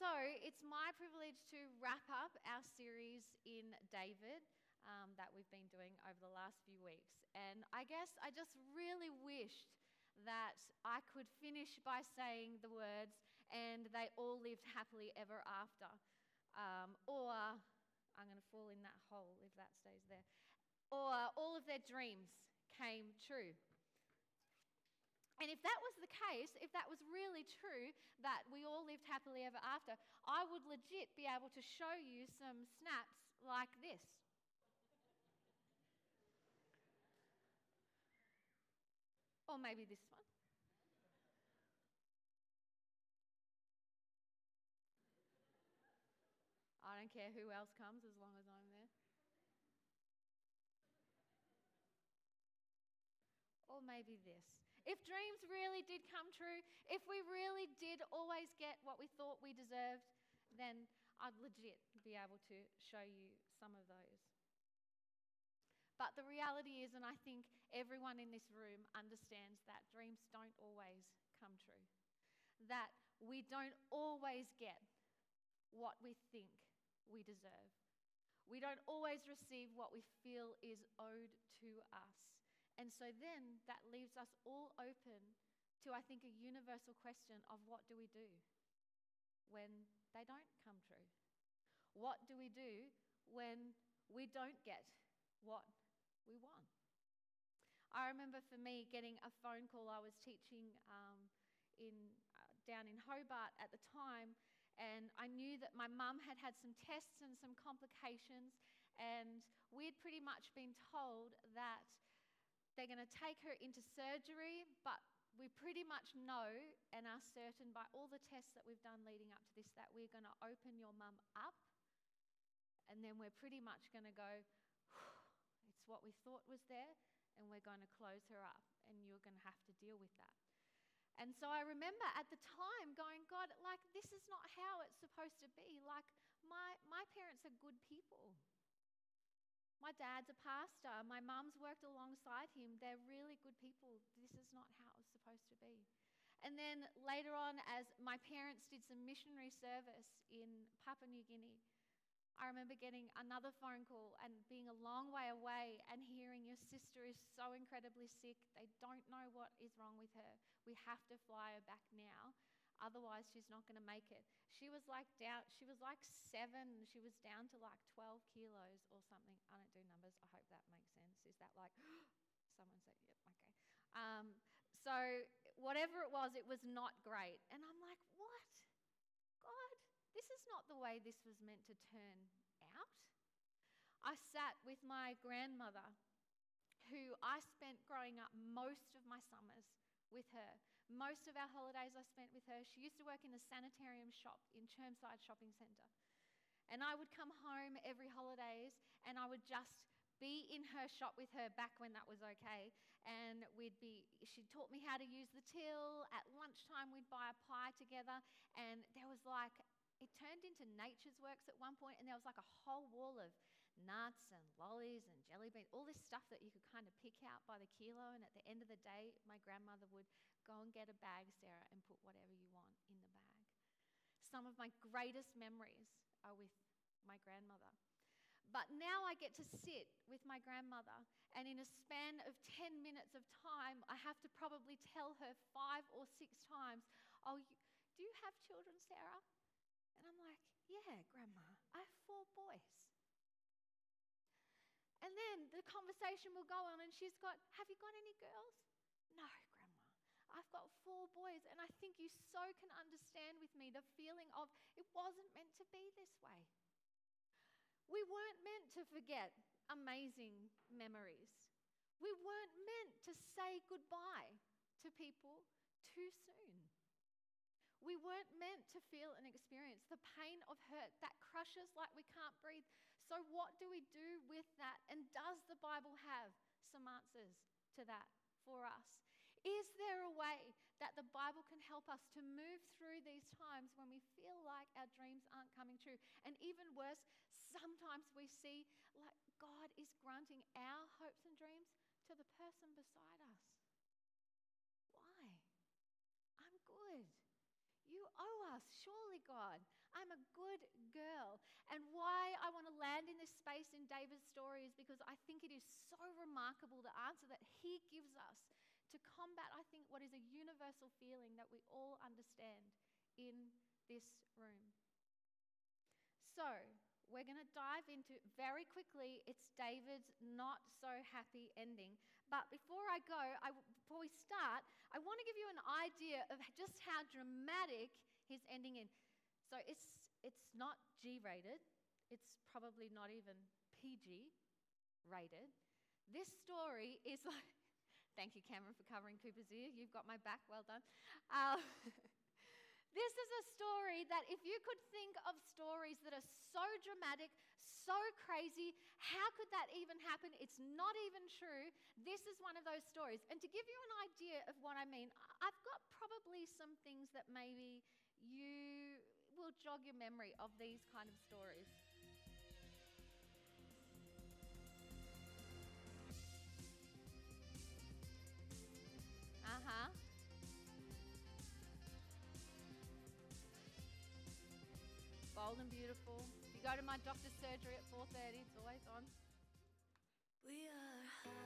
So it's my privilege to wrap up our series in David um, that we've been doing over the last few weeks. And I guess I just really wished that I could finish by saying the words, and they all lived happily ever after. Um, or, I'm going to fall in that hole if that stays there. Or, all of their dreams came true. And if that was the case, if that was really true, that we all lived happily ever after, I would legit be able to show you some snaps like this. Or maybe this one. I don't care who else comes as long as I'm there. Or maybe this. If dreams really did come true, if we really did always get what we thought we deserved, then I'd legit be able to show you some of those. But the reality is, and I think everyone in this room understands that dreams don't always come true, that we don't always get what we think we deserve. We don't always receive what we feel is owed to us. And so then that leaves us all open to, I think, a universal question of what do we do when they don't come true? What do we do when we don't get what we want. I remember for me getting a phone call. I was teaching um, in, uh, down in Hobart at the time, and I knew that my mum had had some tests and some complications, and we'd pretty much been told that they're going to take her into surgery, but we pretty much know and are certain by all the tests that we've done leading up to this that we're going to open your mum up, and then we're pretty much going to go. It's what we thought was there, and we're going to close her up, and you're going to have to deal with that. And so I remember at the time going, God, like, this is not how it's supposed to be. Like, my, my parents are good people. My dad's a pastor. My mum's worked alongside him. They're really good people. This is not how it was supposed to be. And then later on, as my parents did some missionary service in Papua New Guinea, I remember getting another phone call and being a long way away and hearing your sister is so incredibly sick. They don't know what is wrong with her. We have to fly her back now. Otherwise, she's not going to make it. She was like down, she was like seven. She was down to like 12 kilos or something. I don't do numbers. I hope that makes sense. Is that like, someone said, yep, okay. Um, so, whatever it was, it was not great. And I'm like, what? God, this is not the way this was meant to turn out. I sat with my grandmother, who I spent growing up most of my summers with her. Most of our holidays I spent with her. She used to work in a sanitarium shop in Chermside Shopping Centre. And I would come home every holidays and I would just be in her shop with her back when that was okay. And we'd be, she taught me how to use the till. At lunchtime, we'd buy a pie together. And there was like it turned into Nature's Works at one point, and there was like a whole wall of nuts and lollies and jelly beans, all this stuff that you could kind of pick out by the kilo. And at the end of the day, my grandmother would go and get a bag, Sarah, and put whatever you want in the bag. Some of my greatest memories are with my grandmother. But now I get to sit with my grandmother, and in a span of 10 minutes of time, I have to probably tell her five or six times, Oh, you, do you have children, Sarah? And I'm like, Yeah, Grandma, I have four boys. And then the conversation will go on, and she's got, Have you got any girls? No, Grandma. I've got four boys, and I think you so can understand with me the feeling of it wasn't meant to be this way. We weren't meant to forget amazing memories. We weren't meant to say goodbye to people too soon. We weren't meant to feel and experience the pain of hurt that crushes like we can't breathe. So, what do we do with that? And does the Bible have some answers to that for us? Is there a way that the Bible can help us to move through these times when we feel like our dreams aren't coming true? And even worse, sometimes we see like God is granting our hopes and dreams to the person beside us. Why? I'm good. You owe us, surely, God. I'm a good girl. And why I want to land in this space in David's story is because I think it is so remarkable the answer that he gives us to combat, I think, what is a universal feeling that we all understand in this room. So, we're going to dive into very quickly. It's David's not so happy ending. But before I go, I, before we start, I want to give you an idea of just how dramatic his ending is. So it's it's not G rated. It's probably not even PG rated. This story is like. Thank you, Cameron, for covering Cooper's ear. You've got my back. Well done. Uh, This is a story that if you could think of stories that are so dramatic, so crazy, how could that even happen? It's not even true. This is one of those stories. And to give you an idea of what I mean, I've got probably some things that maybe you will jog your memory of these kind of stories. Uh huh. bold and beautiful. You go to my doctor's surgery at 4:30. It's always on.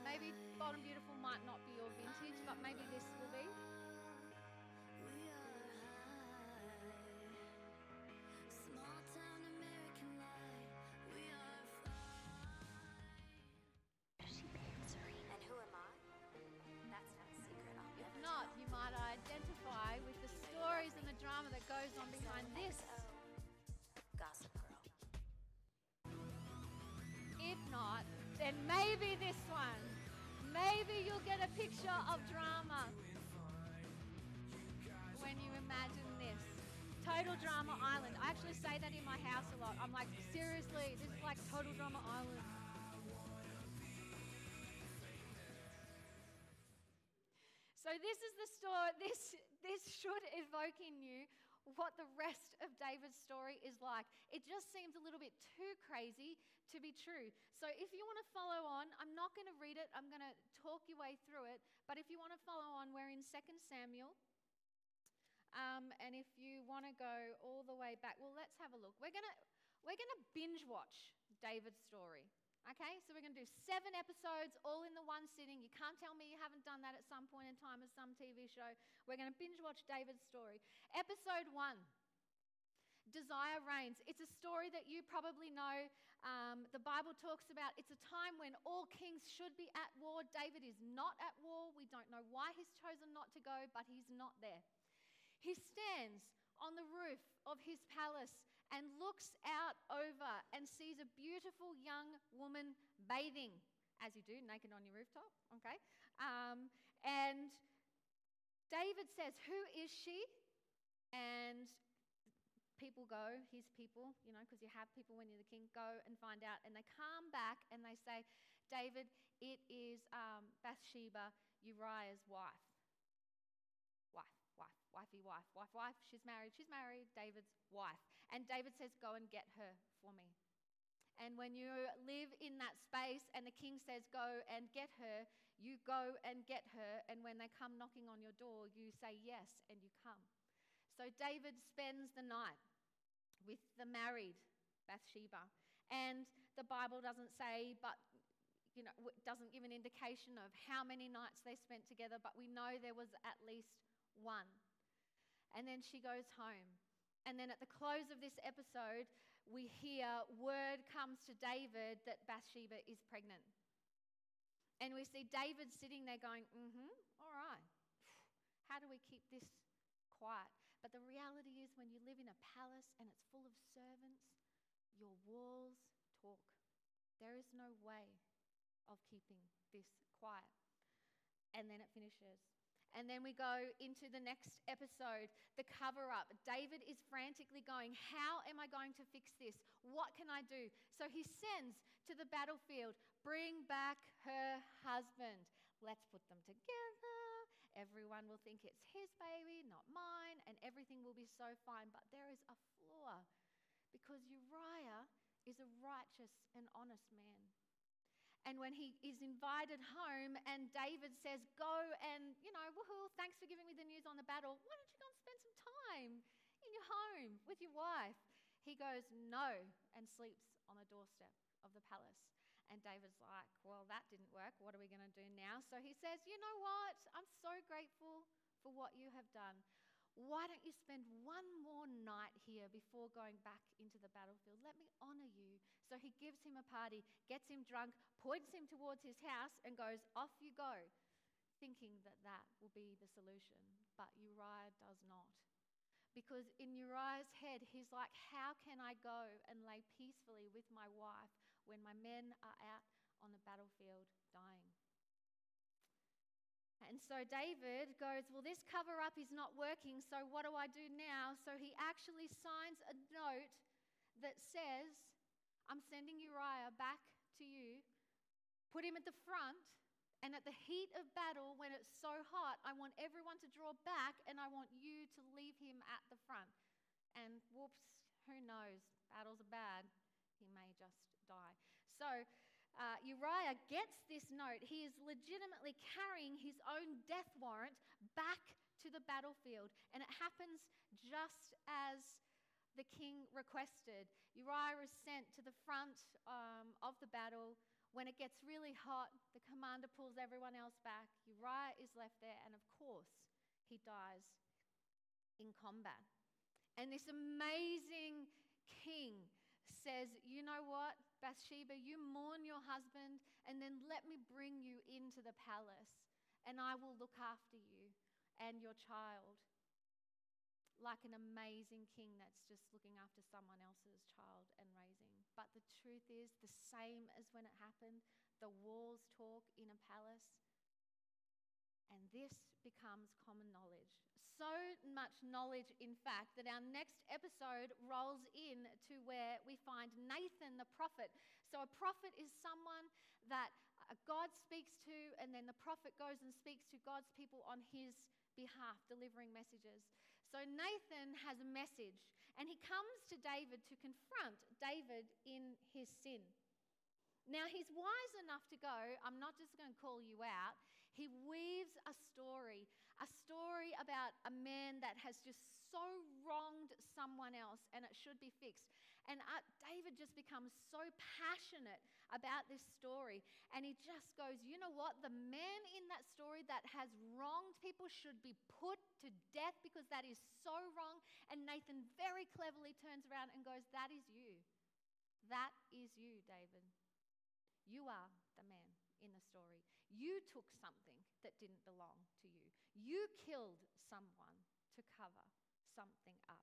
Maybe bold and beautiful might not be your vintage, but maybe this will be. Maybe you'll get a picture of drama when you imagine this. Total Drama Island. I actually say that in my house a lot. I'm like, seriously, this is like Total Drama Island. So this is the story. This this should evoke in you what the rest of David's story is like. It just seems a little bit too crazy to be true. So if you want to follow on, I'm not going to read it. I'm going to talk your way through it. But if you want to follow on, we're in 2 Samuel. Um, and if you want to go all the way back, well, let's have a look. We're going to we're going to binge watch David's story. Okay, so we're going to do seven episodes all in the one sitting. You can't tell me you haven't done that at some point in time of some TV show. We're going to binge watch David's story. Episode one Desire Reigns. It's a story that you probably know. Um, the Bible talks about it's a time when all kings should be at war. David is not at war. We don't know why he's chosen not to go, but he's not there. He stands on the roof of his palace and looks out over and sees a beautiful young woman bathing, as you do, naked on your rooftop, okay? Um, and David says, Who is she? And people go, his people, you know, because you have people when you're the king, go and find out. And they come back and they say, David, it is um, Bathsheba, Uriah's wife. Wifey, wife, wife, wife. She's married, she's married, David's wife. And David says, Go and get her for me. And when you live in that space and the king says, Go and get her, you go and get her. And when they come knocking on your door, you say yes and you come. So David spends the night with the married Bathsheba. And the Bible doesn't say, but you know, doesn't give an indication of how many nights they spent together, but we know there was at least one. And then she goes home. And then at the close of this episode, we hear word comes to David that Bathsheba is pregnant. And we see David sitting there going, mm hmm, all right. How do we keep this quiet? But the reality is, when you live in a palace and it's full of servants, your walls talk. There is no way of keeping this quiet. And then it finishes. And then we go into the next episode, the cover up. David is frantically going, How am I going to fix this? What can I do? So he sends to the battlefield, Bring back her husband. Let's put them together. Everyone will think it's his baby, not mine, and everything will be so fine. But there is a flaw because Uriah is a righteous and honest man. And when he is invited home, and David says, Go and, you know, woohoo, thanks for giving me the news on the battle. Why don't you go and spend some time in your home with your wife? He goes, No, and sleeps on the doorstep of the palace. And David's like, Well, that didn't work. What are we going to do now? So he says, You know what? I'm so grateful for what you have done. Why don't you spend one more night here before going back into the battlefield? Let me honor you. So he gives him a party, gets him drunk, points him towards his house, and goes, Off you go, thinking that that will be the solution. But Uriah does not. Because in Uriah's head, he's like, How can I go and lay peacefully with my wife when my men are out on the battlefield dying? And so David goes, Well, this cover up is not working, so what do I do now? So he actually signs a note that says, I'm sending Uriah back to you. Put him at the front and at the heat of battle, when it's so hot, I want everyone to draw back and I want you to leave him at the front. And whoops, who knows? Battles are bad. He may just die. So uh, Uriah gets this note. He is legitimately carrying his own death warrant back to the battlefield. And it happens just as the king requested. Uriah is sent to the front um, of the battle when it gets really hot, the commander pulls everyone else back. Uriah is left there, and of course, he dies in combat. And this amazing king says, You know what, Bathsheba, you mourn your husband, and then let me bring you into the palace, and I will look after you and your child like an amazing king that's just looking after someone else's child and raising. But the truth is, the same as when it happened, the walls talk in a palace. And this becomes common knowledge. So much knowledge, in fact, that our next episode rolls in to where we find Nathan the prophet. So, a prophet is someone that uh, God speaks to, and then the prophet goes and speaks to God's people on his behalf, delivering messages. So Nathan has a message, and he comes to David to confront David in his sin. Now, he's wise enough to go, I'm not just going to call you out. He weaves a story, a story about a man that has just so wronged someone else and it should be fixed. And uh, David just becomes so passionate about this story. And he just goes, You know what? The man in that story that has wronged people should be put to death because that is so wrong. And Nathan very cleverly turns around and goes, That is you. That is you, David. You are the man in the story. You took something that didn't belong to you. You killed someone to cover something up.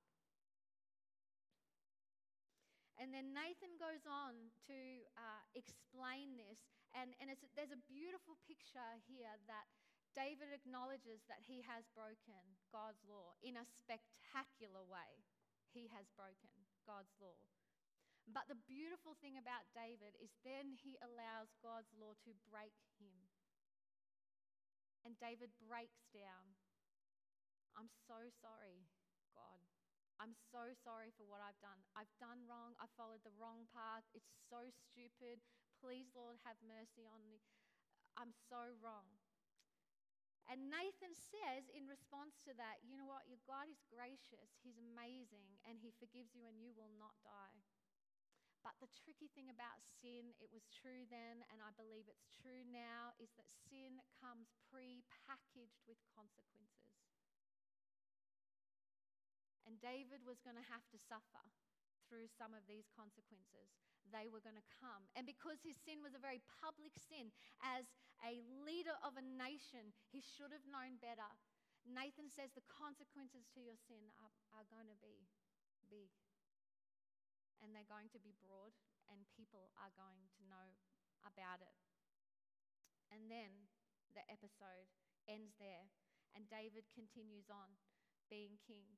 And then Nathan goes on to uh, explain this, and, and there's a beautiful picture here that David acknowledges that he has broken God's law in a spectacular way. He has broken God's law. But the beautiful thing about David is then he allows God's law to break him. And David breaks down. I'm so sorry, God. I'm so sorry for what I've done. I've done wrong. I followed the wrong path. It's so stupid. Please, Lord, have mercy on me. I'm so wrong. And Nathan says in response to that, you know what? Your God is gracious, He's amazing, and He forgives you, and you will not die. But the tricky thing about sin, it was true then, and I believe it's true now, is that sin comes pre packaged with consequences. And David was going to have to suffer through some of these consequences. They were going to come. And because his sin was a very public sin, as a leader of a nation, he should have known better. Nathan says the consequences to your sin are, are going to be big. And they're going to be broad, and people are going to know about it. And then the episode ends there, and David continues on being king.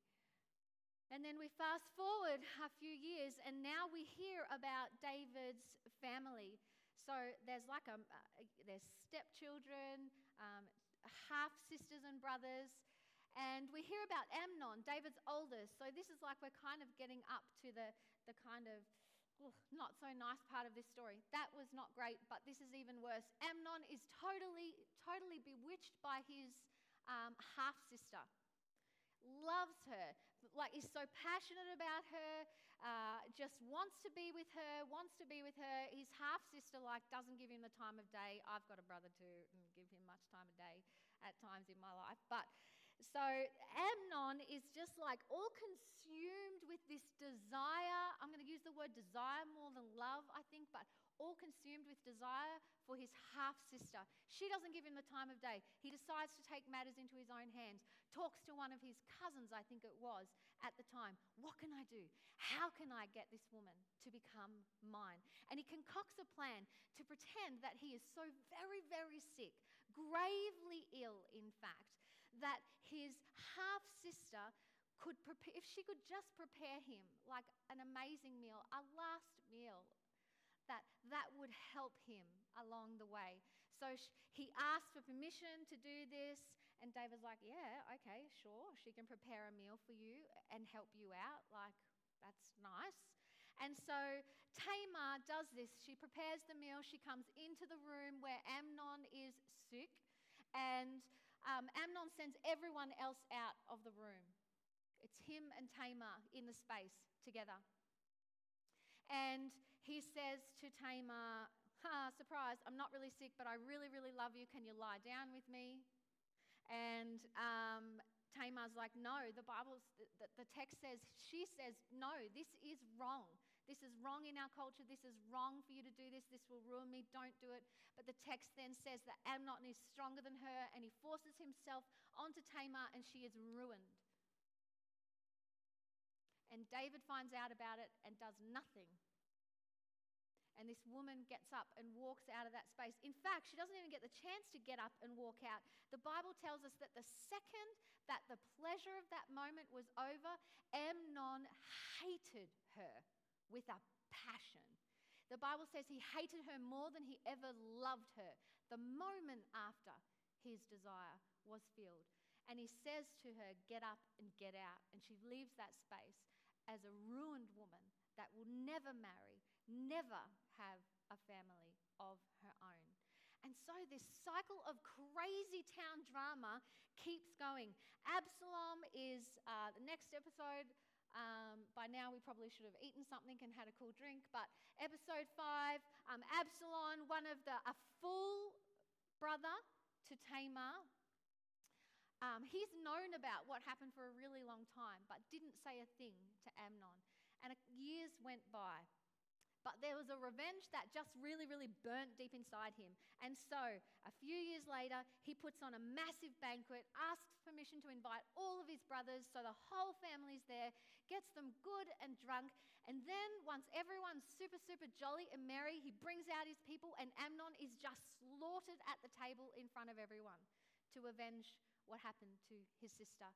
And then we fast forward a few years, and now we hear about David's family. So there's like a, there's stepchildren, um, half sisters and brothers, and we hear about Amnon, David's oldest. So this is like we're kind of getting up to the, the kind of ugh, not so nice part of this story. That was not great, but this is even worse. Amnon is totally, totally bewitched by his um, half sister loves her, like is so passionate about her. uh, just wants to be with her, wants to be with her. His half sister, like, doesn't give him the time of day. I've got a brother too, and give him much time of day at times in my life. But so Amnon is just like all consumed with this desire. I'm going to use the word desire more than love, I think, but all consumed with desire for his half sister. She doesn't give him the time of day. He decides to take matters into his own hands, talks to one of his cousins, I think it was, at the time. What can I do? How can I get this woman to become mine? And he concocts a plan to pretend that he is so very, very sick, gravely ill, in fact, that his half sister could prepare, if she could just prepare him like an amazing meal, a last meal, that that would help him along the way. So he asked for permission to do this, and David's like, Yeah, okay, sure. She can prepare a meal for you and help you out. Like, that's nice. And so Tamar does this. She prepares the meal. She comes into the room where Amnon is sick, and um, Amnon sends everyone else out of the room. It's him and Tamar in the space together. And he says to Tamar, ha, surprise, I'm not really sick, but I really, really love you. Can you lie down with me? And um, Tamar's like, no, the Bible, the, the text says, she says, no, this is wrong. This is wrong in our culture. This is wrong for you to do this. This will ruin me. Don't do it. But the text then says that Amnon is stronger than her and he forces himself onto Tamar and she is ruined. And David finds out about it and does nothing. And this woman gets up and walks out of that space. In fact, she doesn't even get the chance to get up and walk out. The Bible tells us that the second that the pleasure of that moment was over, Amnon hated her with a passion. The Bible says he hated her more than he ever loved her the moment after his desire was filled. And he says to her, Get up and get out. And she leaves that space as a ruined woman that will never marry, never have a family of her own. And so this cycle of crazy town drama keeps going. Absalom is uh, the next episode. Um, by now, we probably should have eaten something and had a cool drink. But episode five, um, Absalom, one of the a full brother to Tamar. Um, he's known about what happened for a really long time, but didn't say a thing to Amnon. And years went by. But there was a revenge that just really, really burnt deep inside him. And so, a few years later, he puts on a massive banquet, asks permission to invite all of his brothers, so the whole family's there, gets them good and drunk. And then, once everyone's super, super jolly and merry, he brings out his people, and Amnon is just slaughtered at the table in front of everyone to avenge what happened to his sister.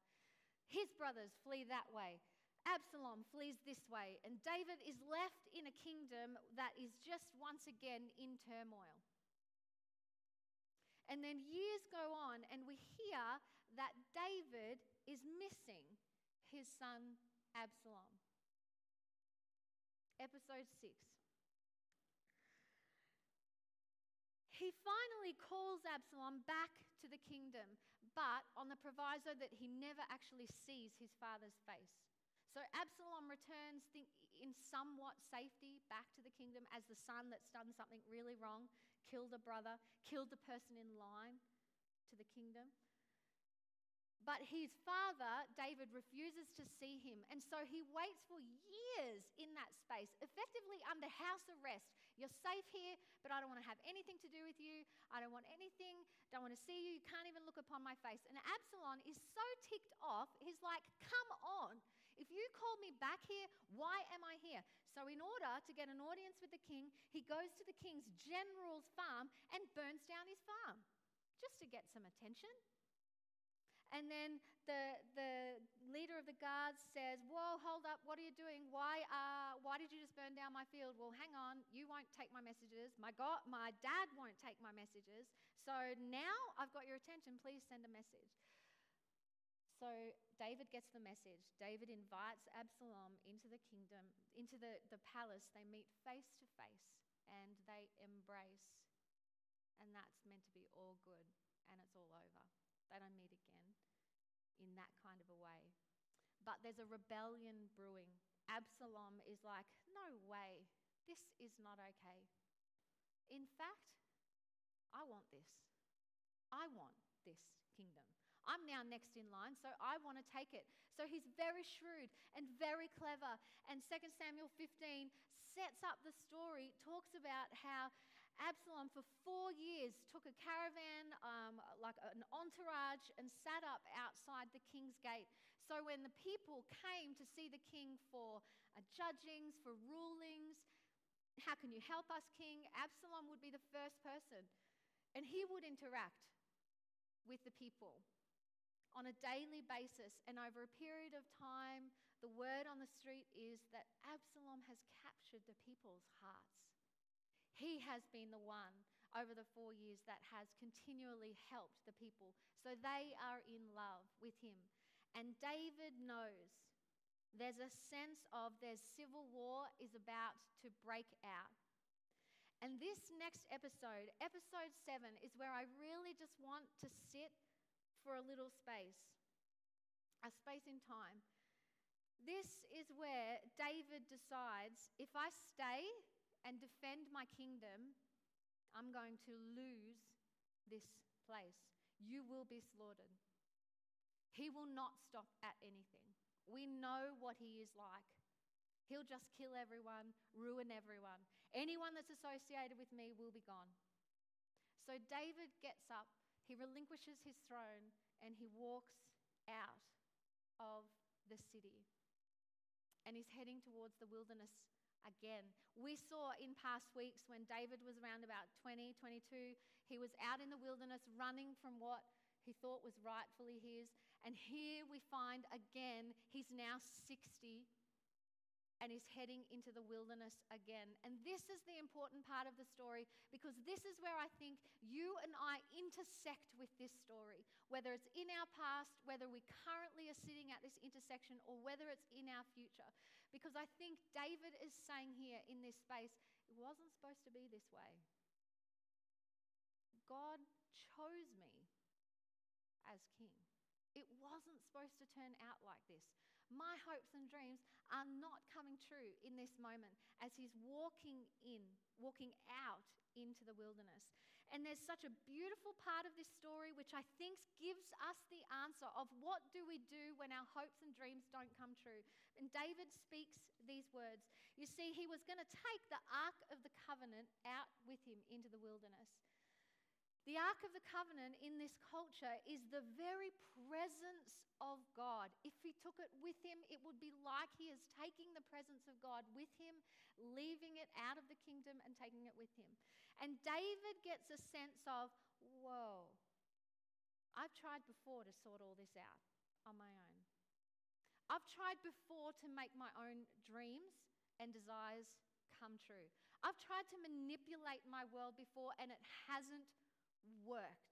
His brothers flee that way. Absalom flees this way, and David is left in a kingdom that is just once again in turmoil. And then years go on, and we hear that David is missing his son Absalom. Episode 6. He finally calls Absalom back to the kingdom, but on the proviso that he never actually sees his father's face. So Absalom returns in somewhat safety back to the kingdom as the son that's done something really wrong, killed a brother, killed the person in line to the kingdom. But his father, David, refuses to see him. And so he waits for years in that space, effectively under house arrest. You're safe here, but I don't want to have anything to do with you. I don't want anything, don't want to see you. You can't even look upon my face. And Absalom is so ticked off, he's like, Come on. If you called me back here, why am I here? So, in order to get an audience with the king, he goes to the king's general's farm and burns down his farm just to get some attention. And then the, the leader of the guards says, Whoa, hold up, what are you doing? Why, uh, why did you just burn down my field? Well, hang on, you won't take my messages. My, God, my dad won't take my messages. So now I've got your attention. Please send a message. So David gets the message. David invites Absalom into the kingdom, into the, the palace. They meet face to face and they embrace. And that's meant to be all good and it's all over. They don't meet again in that kind of a way. But there's a rebellion brewing Absalom is like, no way, this is not okay. In fact, I want this. I want this kingdom. I'm now next in line, so I want to take it. So he's very shrewd and very clever. And 2 Samuel 15 sets up the story, talks about how Absalom, for four years, took a caravan, um, like an entourage, and sat up outside the king's gate. So when the people came to see the king for uh, judgings, for rulings, how can you help us, king? Absalom would be the first person. And he would interact with the people on a daily basis. And over a period of time, the word on the street is that Absalom has captured the people's hearts. He has been the one over the four years that has continually helped the people. So they are in love with him. And David knows there's a sense of there's civil war is about to break out. And this next episode, episode seven, is where I really just want to sit for a little space, a space in time. This is where David decides if I stay and defend my kingdom, I'm going to lose this place. You will be slaughtered. He will not stop at anything. We know what he is like. He'll just kill everyone, ruin everyone. Anyone that's associated with me will be gone. So David gets up he relinquishes his throne and he walks out of the city. And he's heading towards the wilderness again. We saw in past weeks when David was around about 20, 22, he was out in the wilderness running from what he thought was rightfully his. And here we find again, he's now 60 and is heading into the wilderness again. And this is the important part of the story because this is where I think you and I intersect with this story. Whether it's in our past, whether we currently are sitting at this intersection, or whether it's in our future. Because I think David is saying here in this space, it wasn't supposed to be this way. God chose me as king. It wasn't supposed to turn out like this my hopes and dreams are not coming true in this moment as he's walking in, walking out into the wilderness. And there's such a beautiful part of this story which I think gives us the answer of what do we do when our hopes and dreams don't come true. And David speaks these words. You see, he was going to take the Ark of the Covenant out with him into the wilderness. The Ark of the Covenant in this culture is the very presence of God. If he took it with him, it would be like he is taking the presence of God with him, leaving it out of the kingdom and taking it with him. And David gets a sense of, whoa, I've tried before to sort all this out on my own. I've tried before to make my own dreams and desires come true. I've tried to manipulate my world before and it hasn't worked.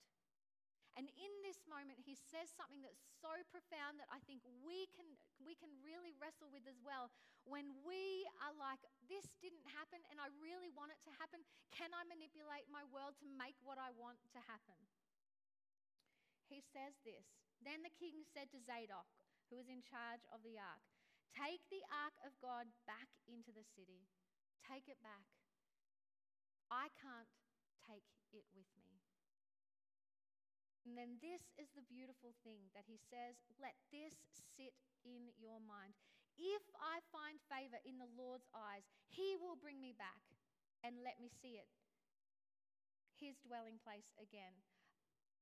And in this moment, he says something that's so profound that I think we can, we can really wrestle with as well. When we are like, this didn't happen and I really want it to happen, can I manipulate my world to make what I want to happen? He says this Then the king said to Zadok, who was in charge of the ark, Take the ark of God back into the city. Take it back. I can't take it with me. And then this is the beautiful thing that he says, let this sit in your mind. If I find favor in the Lord's eyes, he will bring me back and let me see it, his dwelling place again.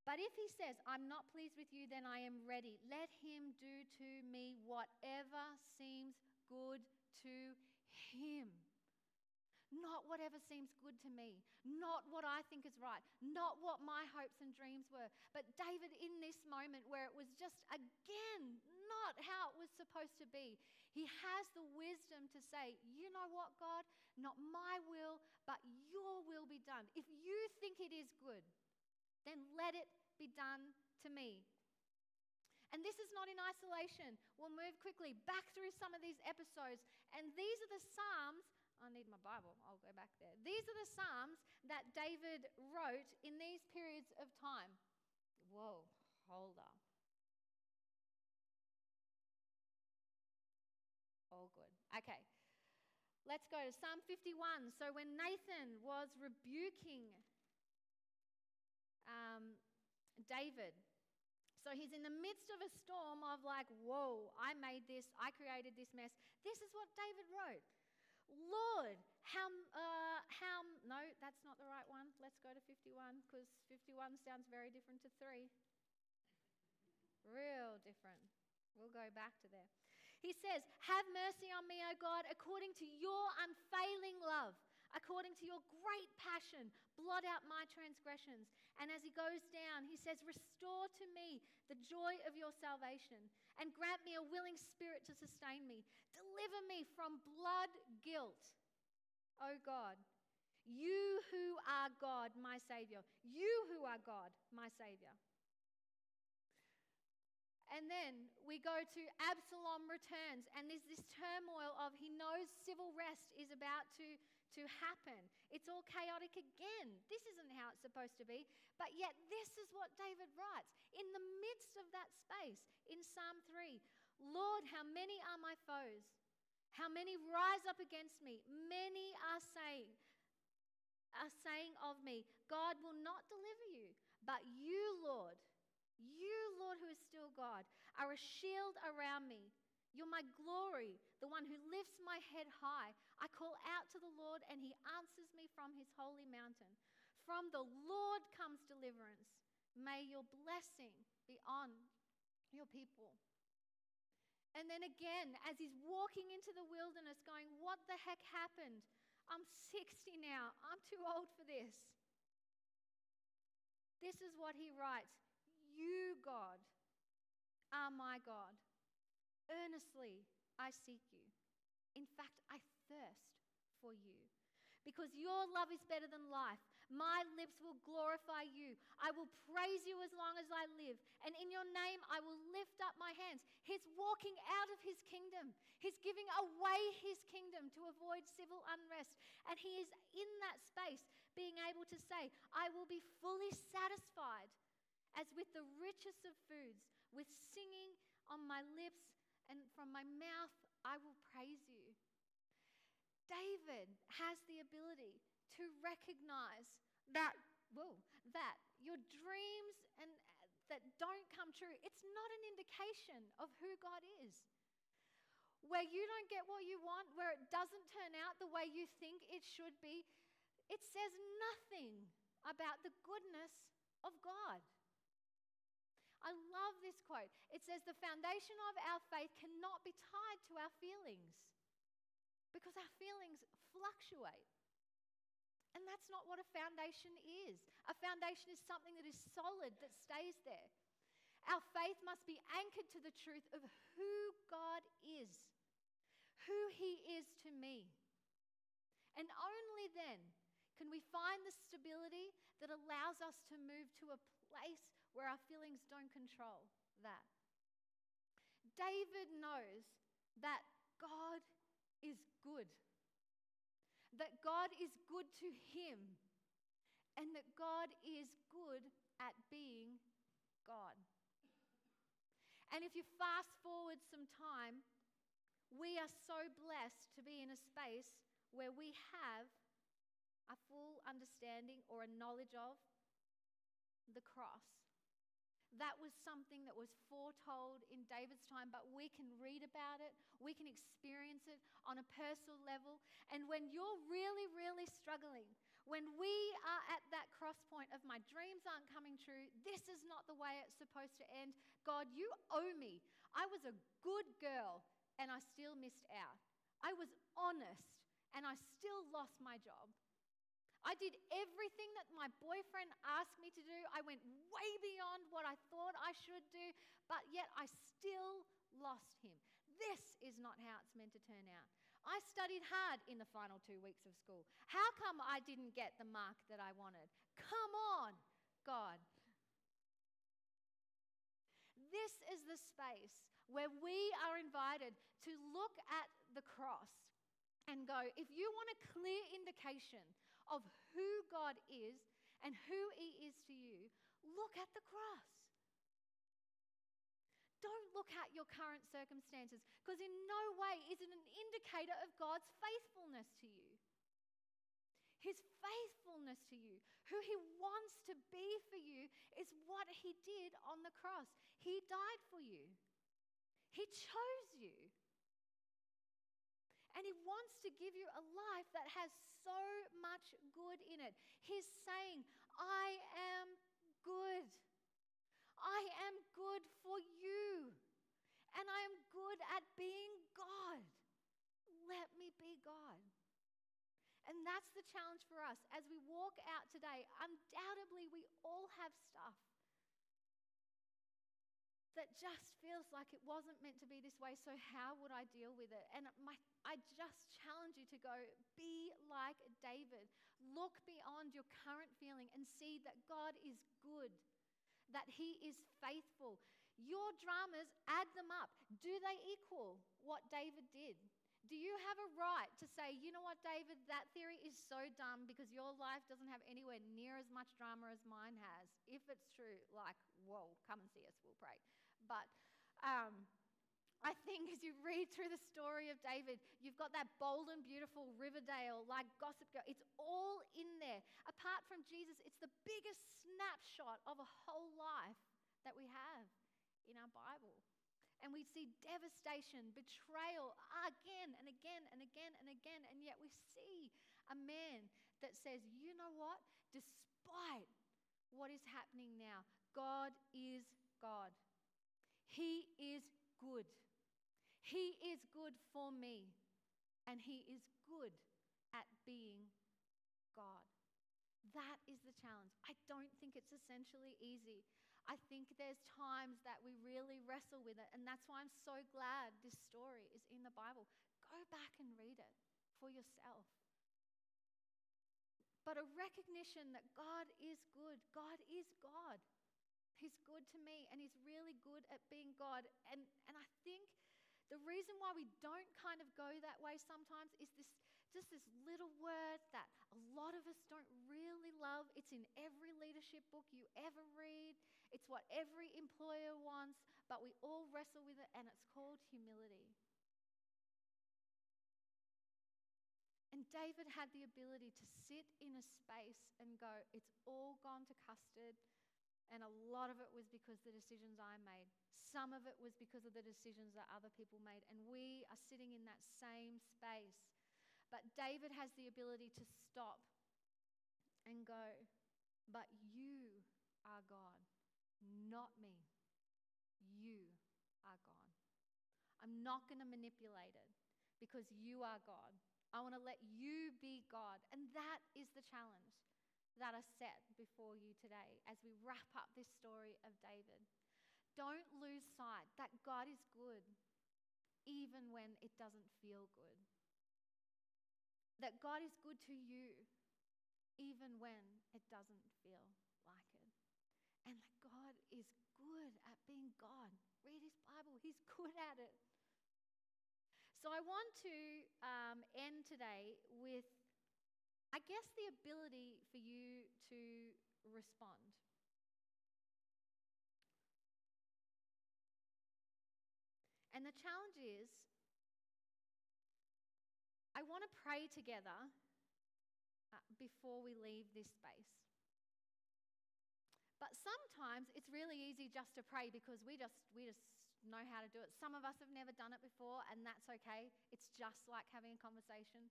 But if he says, I'm not pleased with you, then I am ready. Let him do to me whatever seems good to him. Not whatever seems good to me, not what I think is right, not what my hopes and dreams were. But David, in this moment where it was just again not how it was supposed to be, he has the wisdom to say, You know what, God? Not my will, but your will be done. If you think it is good, then let it be done to me. And this is not in isolation. We'll move quickly back through some of these episodes. And these are the Psalms I need my Bible. I'll go back there. These are the Psalms that David wrote in these periods of time. Whoa, hold up. All good. Okay, let's go to Psalm 51. So when Nathan was rebuking um, David, so he's in the midst of a storm of like, whoa, I made this, I created this mess. This is what David wrote. Lord, how, uh, how, no, that's not the right one. Let's go to 51 because 51 sounds very different to 3. Real different. We'll go back to there. He says, Have mercy on me, O God, according to your unfailing love according to your great passion, blot out my transgressions. And as he goes down, he says, Restore to me the joy of your salvation and grant me a willing spirit to sustain me. Deliver me from blood guilt, O God. You who are God, my Savior. You who are God, my Savior. And then we go to Absalom returns, and there's this turmoil of he knows civil rest is about to to happen. It's all chaotic again. This isn't how it's supposed to be. But yet, this is what David writes in the midst of that space in Psalm 3 Lord, how many are my foes? How many rise up against me? Many are saying, are saying of me, God will not deliver you. But you, Lord, you, Lord, who is still God, are a shield around me you're my glory, the one who lifts my head high. I call out to the Lord, and he answers me from his holy mountain. From the Lord comes deliverance. May your blessing be on your people. And then again, as he's walking into the wilderness, going, What the heck happened? I'm 60 now. I'm too old for this. This is what he writes You, God, are my God. Earnestly I seek you. In fact, I thirst for you. Because your love is better than life. My lips will glorify you. I will praise you as long as I live. And in your name, I will lift up my hands. He's walking out of his kingdom. He's giving away his kingdom to avoid civil unrest. And he is in that space being able to say, I will be fully satisfied as with the richest of foods, with singing on my lips and from my mouth I will praise you. David has the ability to recognize that, that your dreams and uh, that don't come true, it's not an indication of who God is. Where you don't get what you want, where it doesn't turn out the way you think it should be, it says nothing about the goodness of God. I love this quote. It says, The foundation of our faith cannot be tied to our feelings because our feelings fluctuate. And that's not what a foundation is. A foundation is something that is solid, that stays there. Our faith must be anchored to the truth of who God is, who He is to me. And only then can we find the stability that allows us to move to a place where our feelings don't control that. David knows that God is good, that God is good to him, and that God is good at being God. And if you fast forward some time, we are so blessed to be in a space where we have a full understanding or a knowledge of the cross. That was something that was foretold in David's time, but we can read about it, we can experience it on a personal level. And when you're really, really struggling, when we are at that cross point of my dreams aren't coming true, this is not the way it's supposed to end. God, you owe me. I was a good girl and I still missed out. I was honest and I still lost my job. I did everything that my boyfriend asked me to do. I went way beyond what I thought I should do, but yet I still lost him. This is not how it's meant to turn out. I studied hard in the final two weeks of school. How come I didn't get the mark that I wanted? Come on, God. This is the space where we are invited to look at the cross and go, if you want a clear indication of who God is and who He is to you, look at the cross. Don't look at your current circumstances because in no way is it an indicator of God's faithfulness to you. His faithfulness to you, who He wants to be for you, is what He did on the cross. He died for you, He chose you. And He wants to give you a life that has so much good in it. He's saying, I am good. I am good for you. And I am good at being God. Let me be God. And that's the challenge for us. As we walk out today, undoubtedly we all have stuff that just feels like it wasn't meant to be this way, so how would I deal with it? And my, I just challenge you to go be like David. Look beyond your current feeling and see that God is good, that He is faithful. Your dramas, add them up. Do they equal what David did? Do you have a right to say, you know what, David, that theory is so dumb because your life doesn't have anywhere near as much drama as mine has? If it's true, like, whoa, come and see us, we'll pray. But um, I think as you read through the story of David, you've got that bold and beautiful Riverdale, like Gossip Girl. It's all in there. Apart from Jesus, it's the biggest snapshot of a whole life that we have in our Bible and we see devastation, betrayal again and again and again and again. And yet we see a man that says, you know what? Despite what is happening now, God is God. He is good. He is good for me. And He is good at being God. That is the challenge. I don't think it's essentially easy. I think there's times that we really wrestle with it. And that's why I'm so glad this story is in the Bible. Go back and read it for yourself. But a recognition that God is good. God is God. He's good to me and He's really good at being God. And, and I think the reason why we don't kind of go that way sometimes is this just this little word that a lot of us don't really love. It's in every leadership book you ever read. It's what every employer wants, but we all wrestle with it, and it's called humility. And David had the ability to sit in a space and go, It's all gone to custard. And a lot of it was because the decisions I made. Some of it was because of the decisions that other people made. And we are sitting in that same space. But David has the ability to stop and go, But you are God not me. You are God. I'm not going to manipulate it because you are God. I want to let you be God. And that is the challenge that are set before you today as we wrap up this story of David. Don't lose sight that God is good even when it doesn't feel good. That God is good to you even when it doesn't feel like it. And that God is good at being God. Read his Bible, he's good at it. So I want to um, end today with, I guess, the ability for you to respond. And the challenge is I want to pray together uh, before we leave this space. But sometimes it's really easy just to pray because we just, we just know how to do it. Some of us have never done it before, and that's okay. It's just like having a conversation.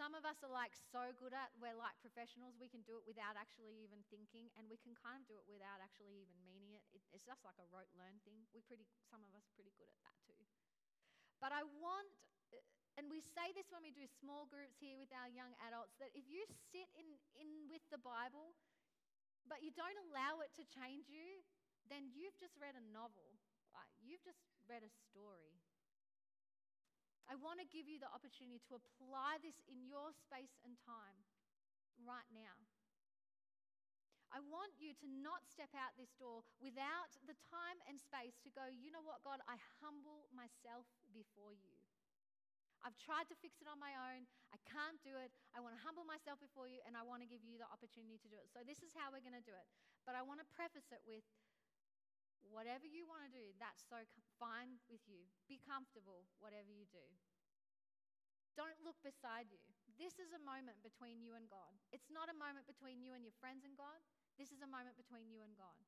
Some of us are like so good at, we're like professionals, we can do it without actually even thinking, and we can kind of do it without actually even meaning it. it it's just like a rote learn thing. We pretty, some of us are pretty good at that too. But I want, uh, and we say this when we do small groups here with our young adults, that if you sit in, in with the Bible, but you don't allow it to change you, then you've just read a novel. Like, you've just read a story. I want to give you the opportunity to apply this in your space and time right now. I want you to not step out this door without the time and space to go, you know what, God, I humble myself before you. I've tried to fix it on my own. I can't do it. I want to humble myself before you, and I want to give you the opportunity to do it. So, this is how we're going to do it. But I want to preface it with Whatever you want to do, that's so fine with you. Be comfortable, whatever you do. Don't look beside you. This is a moment between you and God. It's not a moment between you and your friends and God. This is a moment between you and God.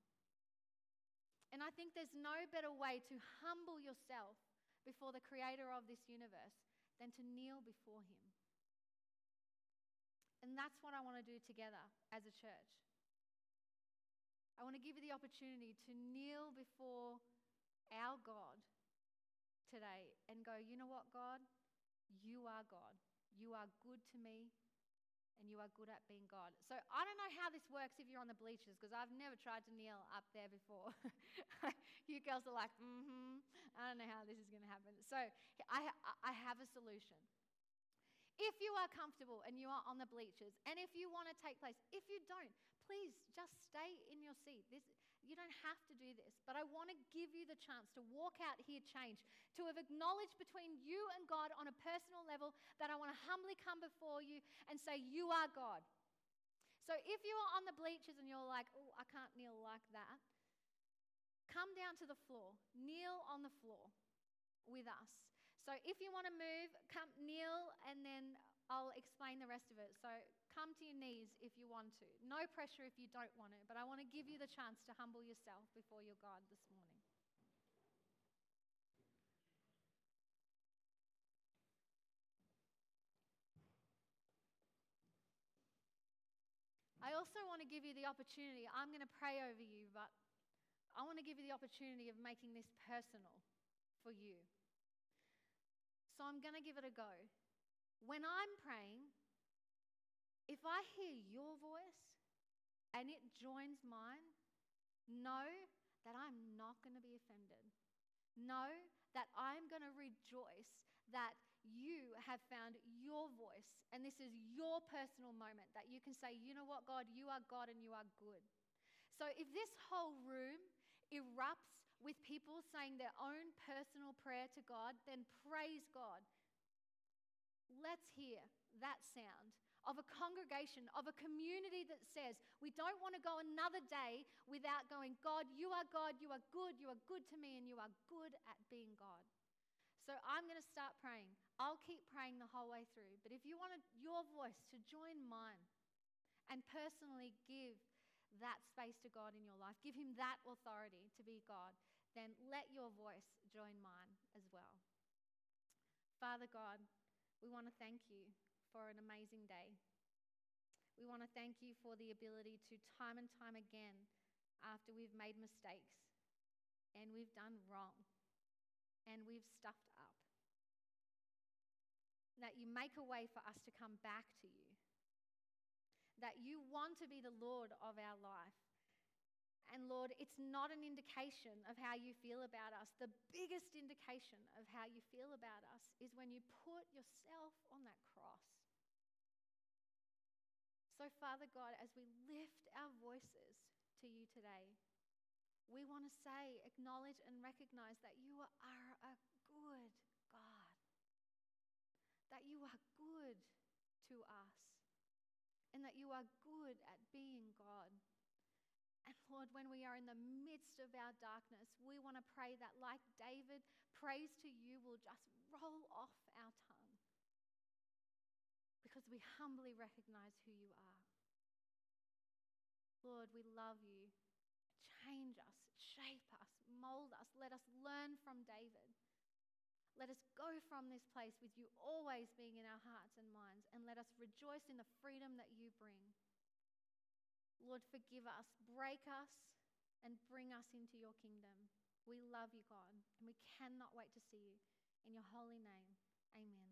And I think there's no better way to humble yourself before the creator of this universe than to kneel before him. And that's what I want to do together as a church. I want to give you the opportunity to kneel before our God today and go, you know what, God? You are God. You are good to me and you are good at being God. So I don't know how this works if you're on the bleachers because I've never tried to kneel up there before. you girls are like, mm hmm. I don't know how this is going to happen. So I, I have a solution. If you are comfortable and you are on the bleachers, and if you want to take place, if you don't, please just stay in your seat. This, you don't have to do this, but I want to give you the chance to walk out here changed, to have acknowledged between you and God on a personal level that I want to humbly come before you and say, You are God. So if you are on the bleachers and you're like, Oh, I can't kneel like that, come down to the floor, kneel on the floor with us. So if you want to move, come kneel and then I'll explain the rest of it. So come to your knees if you want to. No pressure if you don't want it, but I want to give you the chance to humble yourself before your God this morning. I also want to give you the opportunity. I'm going to pray over you, but I want to give you the opportunity of making this personal for you. So I'm going to give it a go. When I'm praying, if I hear your voice and it joins mine, know that I'm not going to be offended. Know that I'm going to rejoice that you have found your voice and this is your personal moment that you can say, you know what, God, you are God and you are good. So if this whole room erupts with people saying their own personal prayer to God, then praise God let's hear that sound of a congregation, of a community that says, we don't want to go another day without going, God, you are God, you are good, you are good to me, and you are good at being God. So I'm going to start praying. I'll keep praying the whole way through. But if you want your voice to join mine and personally give that space to God in your life, give Him that authority to be God, then let your voice join mine as well. Father God, we want to thank you for an amazing day. We want to thank you for the ability to, time and time again, after we've made mistakes and we've done wrong and we've stuffed up, that you make a way for us to come back to you. That you want to be the Lord of our life and Lord, it's not an indication of how you feel about us. The biggest indication of how you feel about us is when you put yourself on that cross. So, Father God, as we lift our voices to you today, we want to say, acknowledge, and recognize that you are a good God, that you are good to us, and that you are good at being God. And Lord, when we are in the midst of our darkness, we want to pray that, like David, praise to you will just roll off our tongue because we humbly recognize who you are. Lord, we love you. Change us, shape us, mold us. Let us learn from David. Let us go from this place with you always being in our hearts and minds, and let us rejoice in the freedom that you bring. Lord, forgive us, break us, and bring us into your kingdom. We love you, God, and we cannot wait to see you. In your holy name, amen.